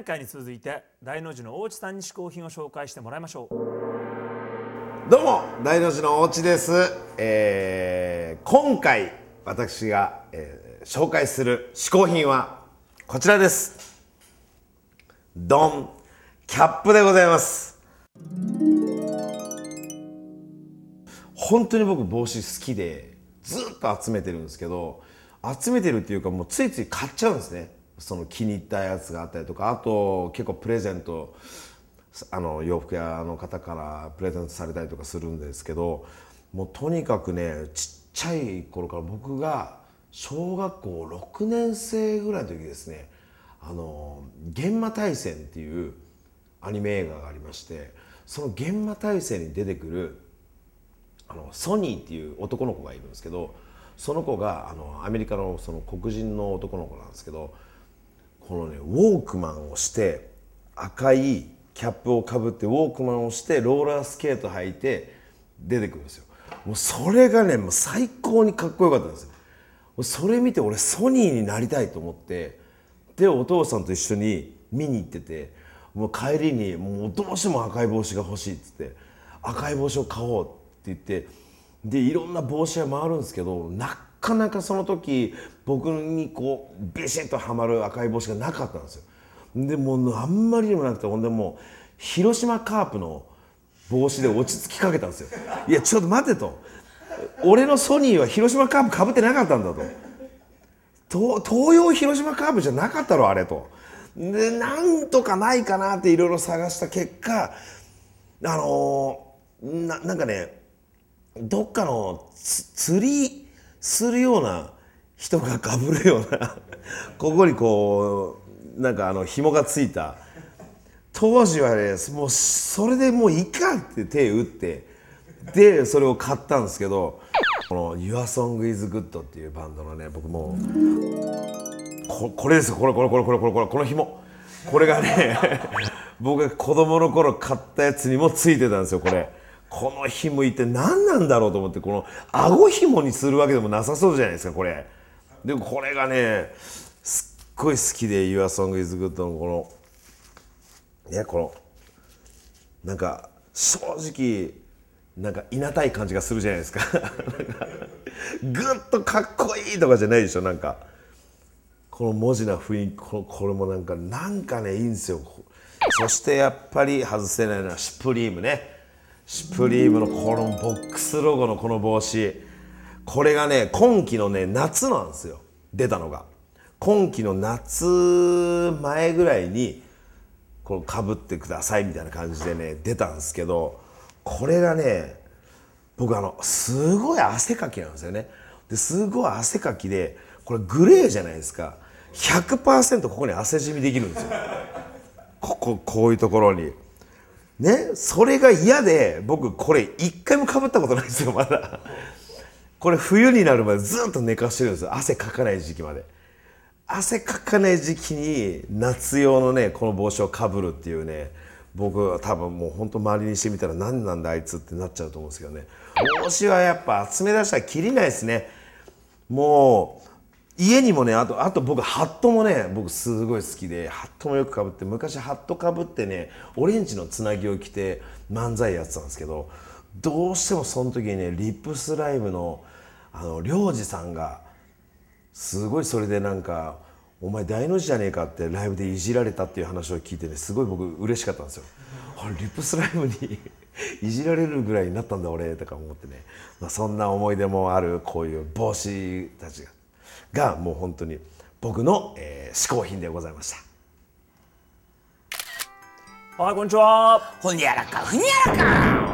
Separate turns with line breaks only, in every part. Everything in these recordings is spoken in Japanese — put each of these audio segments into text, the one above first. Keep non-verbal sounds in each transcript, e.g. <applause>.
前回に続いて大の字の大内さんに試行品を紹介してもらいましょう。
どうも大の字の大地です、えー今回私が、えー紹介する嗜好品はこちらです。ドンキャップでございます。本当に僕帽子好きでずっと集めてるんですけど集めてるっていうかもうついつい買っちゃうんですね。その気に入ったやつがあったりとかあと結構プレゼントあの洋服屋の方からプレゼントされたりとかするんですけどもうとにかくねちっちゃい頃から僕が小学校6年生ぐらいの時ですね「あの幻魔大戦」っていうアニメ映画がありましてその幻魔大戦に出てくるあのソニーっていう男の子がいるんですけどその子があのアメリカのその黒人の男の子なんですけどこのねウォークマンをして赤いキャップをかぶってウォークマンをしてローラースケート履いて出てくるんですよ。もうそれがねもう最高にかっこよかったんですよ。それ見て俺ソニーになりたいと思ってでお父さんと一緒に見に行っててもう帰りにもうどうしても赤い帽子が欲しいっつって赤い帽子を買おうって言ってでいろんな帽子が回るんですけどなかなかその時僕にこうビシッとはまる赤い帽子がなかったんですよ。でもあんまりにもなくてほんでもう広島カープの帽子で落ち着きかけたんですよ。いやちょっと待てと俺のソニーは広島カープかぶってなかったんだと。東洋広島カープじゃなかったろあれと。でなんとかないかなっていろいろ探した結果あのーなんかねどっかの釣りするような人がかぶるような <laughs> ここにこうなんかあの紐がついた。当時はねもうそれでもういいかって手打ってでそれを買ったんですけどこの「YourSongIsGood」っていうバンドのね僕もうここれですよ。これこれこれこれこれこれこの紐。これがね <laughs> 僕が子供の頃買ったやつにもついてたんですよこれ。この紐一体何なんだろうと思ってこの顎紐にするわけでもなさそうじゃないですかこれ。でもこれがねすっごい好きで「YourSongIsGood」のこのねこのなんか正直なんかいなたい感じがするじゃないですか。<laughs> なんかぐっとかっこいいとかじゃないでしょなんか。この文字な雰囲気このこれもなんかなんかねいいんですよ。そしてやっぱり外せないのはシュプリームね。シュプリームのこのボックスロゴのこの帽子。これがね今季のね夏なんですよ。出たのが。今季の夏前ぐらいにこのかぶってくださいみたいな感じでね出たんですけどこれがね僕あのすごい汗かきなんですよね。ですごい汗かきでこれグレーじゃないですか。100%ここに汗染みできるんですよ。こここういうところに。ねそれが嫌で僕これ一回もかぶったことないんですよまだ。これ冬になるまでずっと寝かしてるんですよ。汗かかない時期まで。汗かかない時期に夏用のねこの帽子をかぶるっていうね僕は多分もう本当周りにしてみたら何なんだあいつってなっちゃうと思うんですけどね。帽子はやっぱ集め出したらきりないですね。もう家にもねあとあと僕ハットもね僕すごい好きでハットもよくかぶって昔ハットかぶってねオレンジのつなぎを着て漫才やってたんですけどどうしてもその時にねリップスライムのあの良二さんがすごいそれでなんか「お前大の字じゃねえか」ってライブでいじられたっていう話を聞いてねすごい僕嬉しかったんですよ。あれリップスライムに <laughs> いじられるぐらいになったんだ俺とか思ってね、まあ、そんな思い出もあるこういう帽子たちががもう本当に僕の、えー、嗜好品でございました。
はいこんにちは
ほにゃらかふにゃらか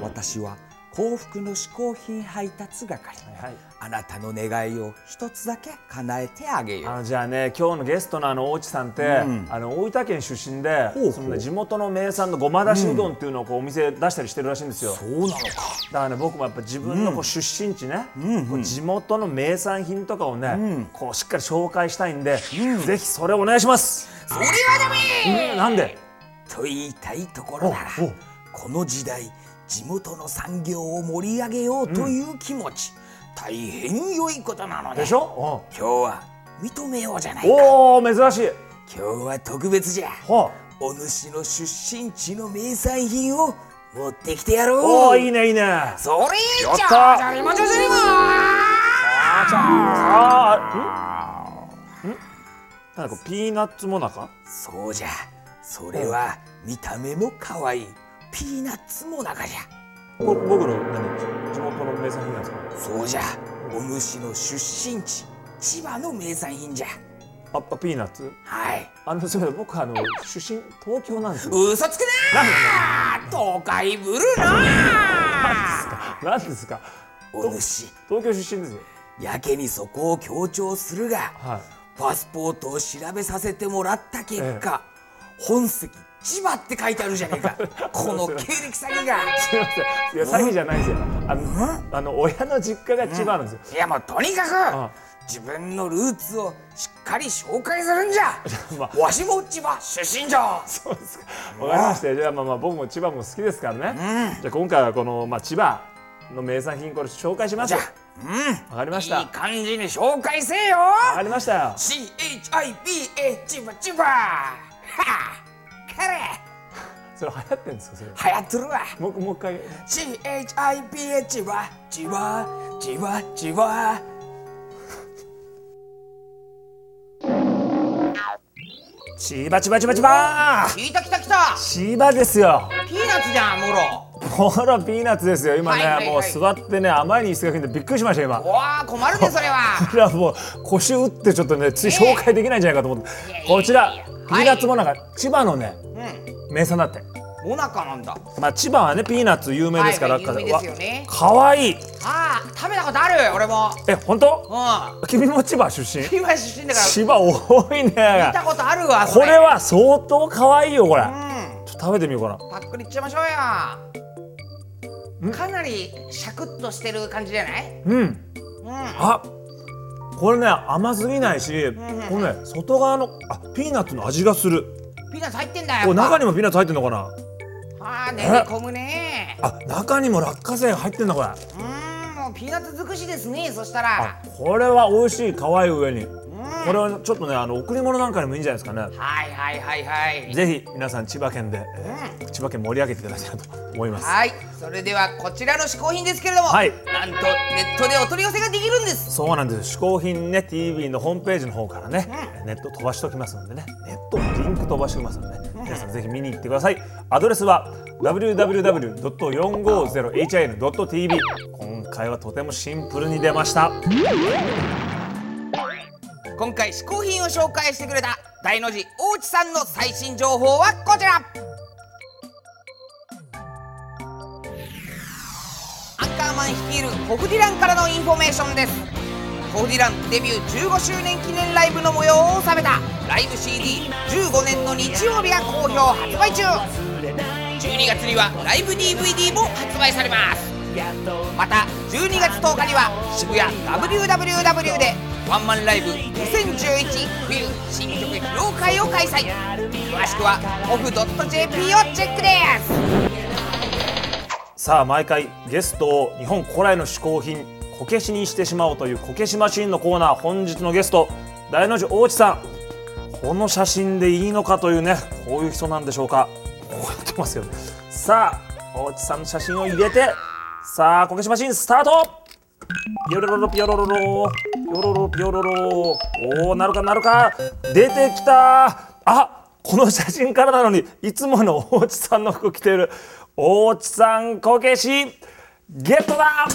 私は幸福の嗜好品配達係、
はい
あなたの願いを一つだけ叶えてあげよう。
あのじゃあね今日のゲストのあの大内さんって、あの大分県出身でその、ね、地元の名産のごまだしうどんっていうのをこうお店出したりしてるらしいんですよ、
そうなのか。
だからね僕もやっぱ自分のこう出身地ね、こう地元の名産品とかをね、こうしっかり紹介したいんで、ぜひそれお願いします、
それはダメ！
うん。なんで？
と言いたいところならこの時代地元の産業を盛り上げようという気持ち、大変良いことなので
でしょ、
今日は認めようじゃないか。
おお珍しい。
今日は特別じゃ。
は
お主の出身地の名産品を持ってきてやろう。
おおいいねいいね。あ
それじゃあじゃりもじゃじゃりも。
あん？ん？なんかピーナッツもなか？
そうじゃ。それは見た目も可愛いピーナッツもなかじゃ。
こ僕の何地元の名産品なんですか？
そうじゃ。お主の出身地。千葉の名産品じゃ。
ああピーナッツ？
はい。
あのすみません僕あの出身東京なんですよ。
嘘つくなー！東海ブルー！な
なんですか？
お主。
東京出身ですよ。
やけにそこを強調するが
はい。
パスポートを調べさせてもらった結果、本籍千葉って書いてあるじゃねえか。<laughs> この経歴詐欺が。
すみません。いや詐欺じゃないですよ。あのあの親の実家が千葉なんですよ、
いやもうとにか
あ
く自分のルーツをしっかり紹介するんじゃ。<laughs>
ま
わしも千葉出身じゃ
そうですか。わかりましたよじゃあまあまあ僕も千葉も好きですからね、じゃあ今回はこの、まあ、千葉の名産品これ紹介します。よ
じゃあ
わかりました。
いい感じに紹介せえよ。
わかりましたよ。
CHIBA 千葉千葉。はあヘレ
それ流行ってんですか？それ。
流行ってるわ。
もうもう一回。
CHIPH はじわじわじわ。
千葉バ
来た来た来た。
ですよ。
ピーナッツじゃんもろ。
ほらピーナッツですよ。今ね、
はい。はいはい。
もう座ってね甘いに椅子が来てびっくりしました今。
おわ困るねそれは。
これはもう腰打ってちょっとねつい紹介できないんじゃないかと思って、
いやいや
こちら
いやい。や
ピーナッツもなんか千葉のね
う
名産だって。
んもなかなんだ。
まあ千葉はねピーナッツ有名ですから、
はいはい有名ですよね。
わかわいい。
ああ食べたことある俺も。
え本当？
う
君も千葉出身？
ん千葉出身だから。
千葉多いね。
見たことあるわそ
これは相当可愛いよこれ、
うん。
ちょっと食べてみようかな。
パックリいっちゃいましょうよかなりシャクッとしてる感じじゃない？
うん。
うん。
あこれね甘すぎないし、このね外側のあピーナッツの味がする。
ピーナッツ入ってんだよ
中に
も
もピーナッツ入ってんのかな？
ああ練り込むね。
あ中にも落花生入ってんだこれ
うーんもうピーナッツ尽くしですねそした
あ
ら
これは美味しい可愛い上にこれはちょっとねあの贈り物なんかにもいいんじゃないですかね。
はいはいはいはい。
ぜひ皆さん千葉県で、えー千葉県盛り上げていただきたいなと思います。
はい。それではこちらの試行品ですけれども、
はい。
なんとネットでお取り寄せができるんです。
そうなんです。嗜好品ね TV のホームページの方からね、ネット飛ばしておきますのでね。ネットリンク飛ばしておきますので、ね。皆さんぜひ見に行ってください。アドレスは www.450hin.tv 今回はとてもシンプルに出ました
今回試行品を紹介してくれた大の字大地さんの最新情報はこちら。アンカーマン率いるホフディランからのインフォメーションです。ホフディランデビュー15周年記念ライブの模様を収めたライブ CD15 年の日曜日が好評発売中。12月にはライブ DVD も発売されます。また12月10日には渋谷 WWW でワンマンライブ2011冬新曲披露会を開催。詳しくはオフ .jp をチェックです。
さあ毎回ゲストを日本古来の嗜好品こけしにしてしまおうというこけしマシンのコーナー本日のゲスト大の字大地さん。この写真でいいのかというねこういう人なんでしょうか。こうやってますよね。さあ大地さんの写真を入れてさあこけしマシンスタート。ピヨロロロピヨロロロピヨロロピヨロロ。おおなるかなるか。出てきた。あこの写真からなのにいつもの大地さんの服着てる。大地さんこけしゲットだ！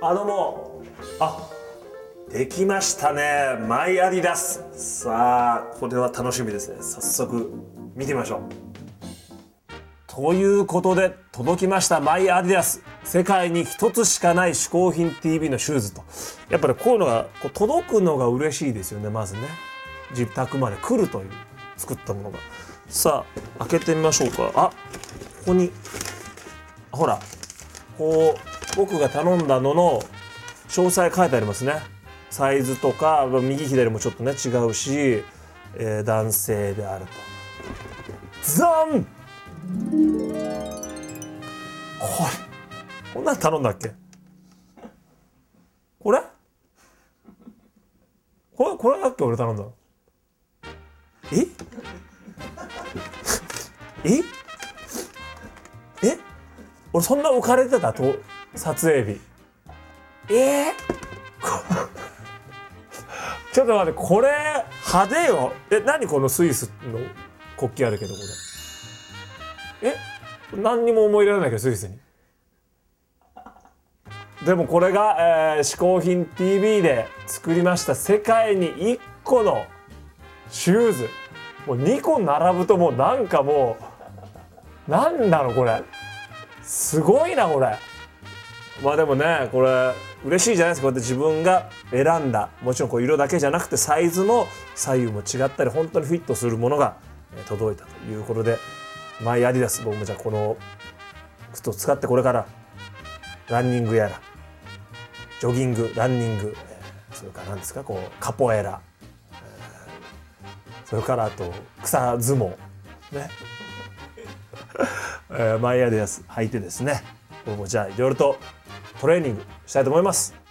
あどうも。あできましたね。マイアディダス。さあこれは楽しみですね。早速見てみましょう。ということで届きました。マイアディダス。世界に一つしかない嗜好品 TV のシューズと。やっぱりこういうのがこう届くのが嬉しいですよねまずね。自宅まで来るという作ったものが。さあ開けてみましょうか。あここにほらこう僕が頼んだのの詳細書いてありますね。サイズとか右左もちょっとね違うし、えー男性であると。ザン！これ。こんなん頼んだっけ？これ？これこれだっけ？俺頼んだえ？え？え？俺そんな浮かれてたと撮影日。え？ー、<laughs> ちょっと待ってこれ派手よ。え何このスイスの国旗あるけどこれ。え何にも思い入れられないけどスイスに。でもこれが、えー、嗜好品 TV で作りました世界に1個のシューズ。もう2個並ぶともうなんかもうなんだろうこれ。すごいなこれ。まあでもねこれ嬉しいじゃないですか。こうやって自分が選んだ。もちろんこう色だけじゃなくてサイズも左右も違ったり本当にフィットするものが届いたということで。マイアディダス僕もじゃあこの靴を使ってこれからランニングやらジョギングランニングそれから何ですかこうカポエラそれからあと草相撲ね <laughs> マイアディダス履いてですね僕もじゃあいろいろとトレーニングしたいと思います。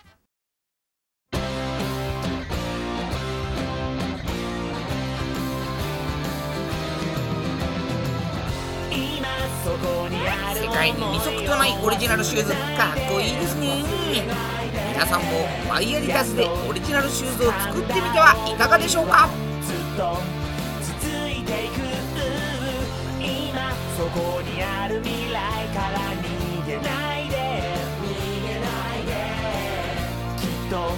二足とないオリジナルシューズかっこいいですね。皆さんもマイアディダスでオリジナルシューズを作ってみてはいかがでしょうか？
ずっと続いていく今そこにある未来から逃げないで。逃げないで。きっと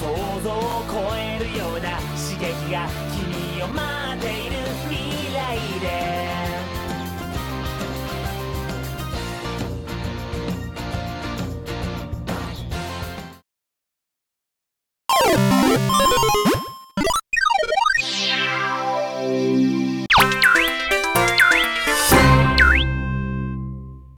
想像を超えるような刺激が君を待っている未来で「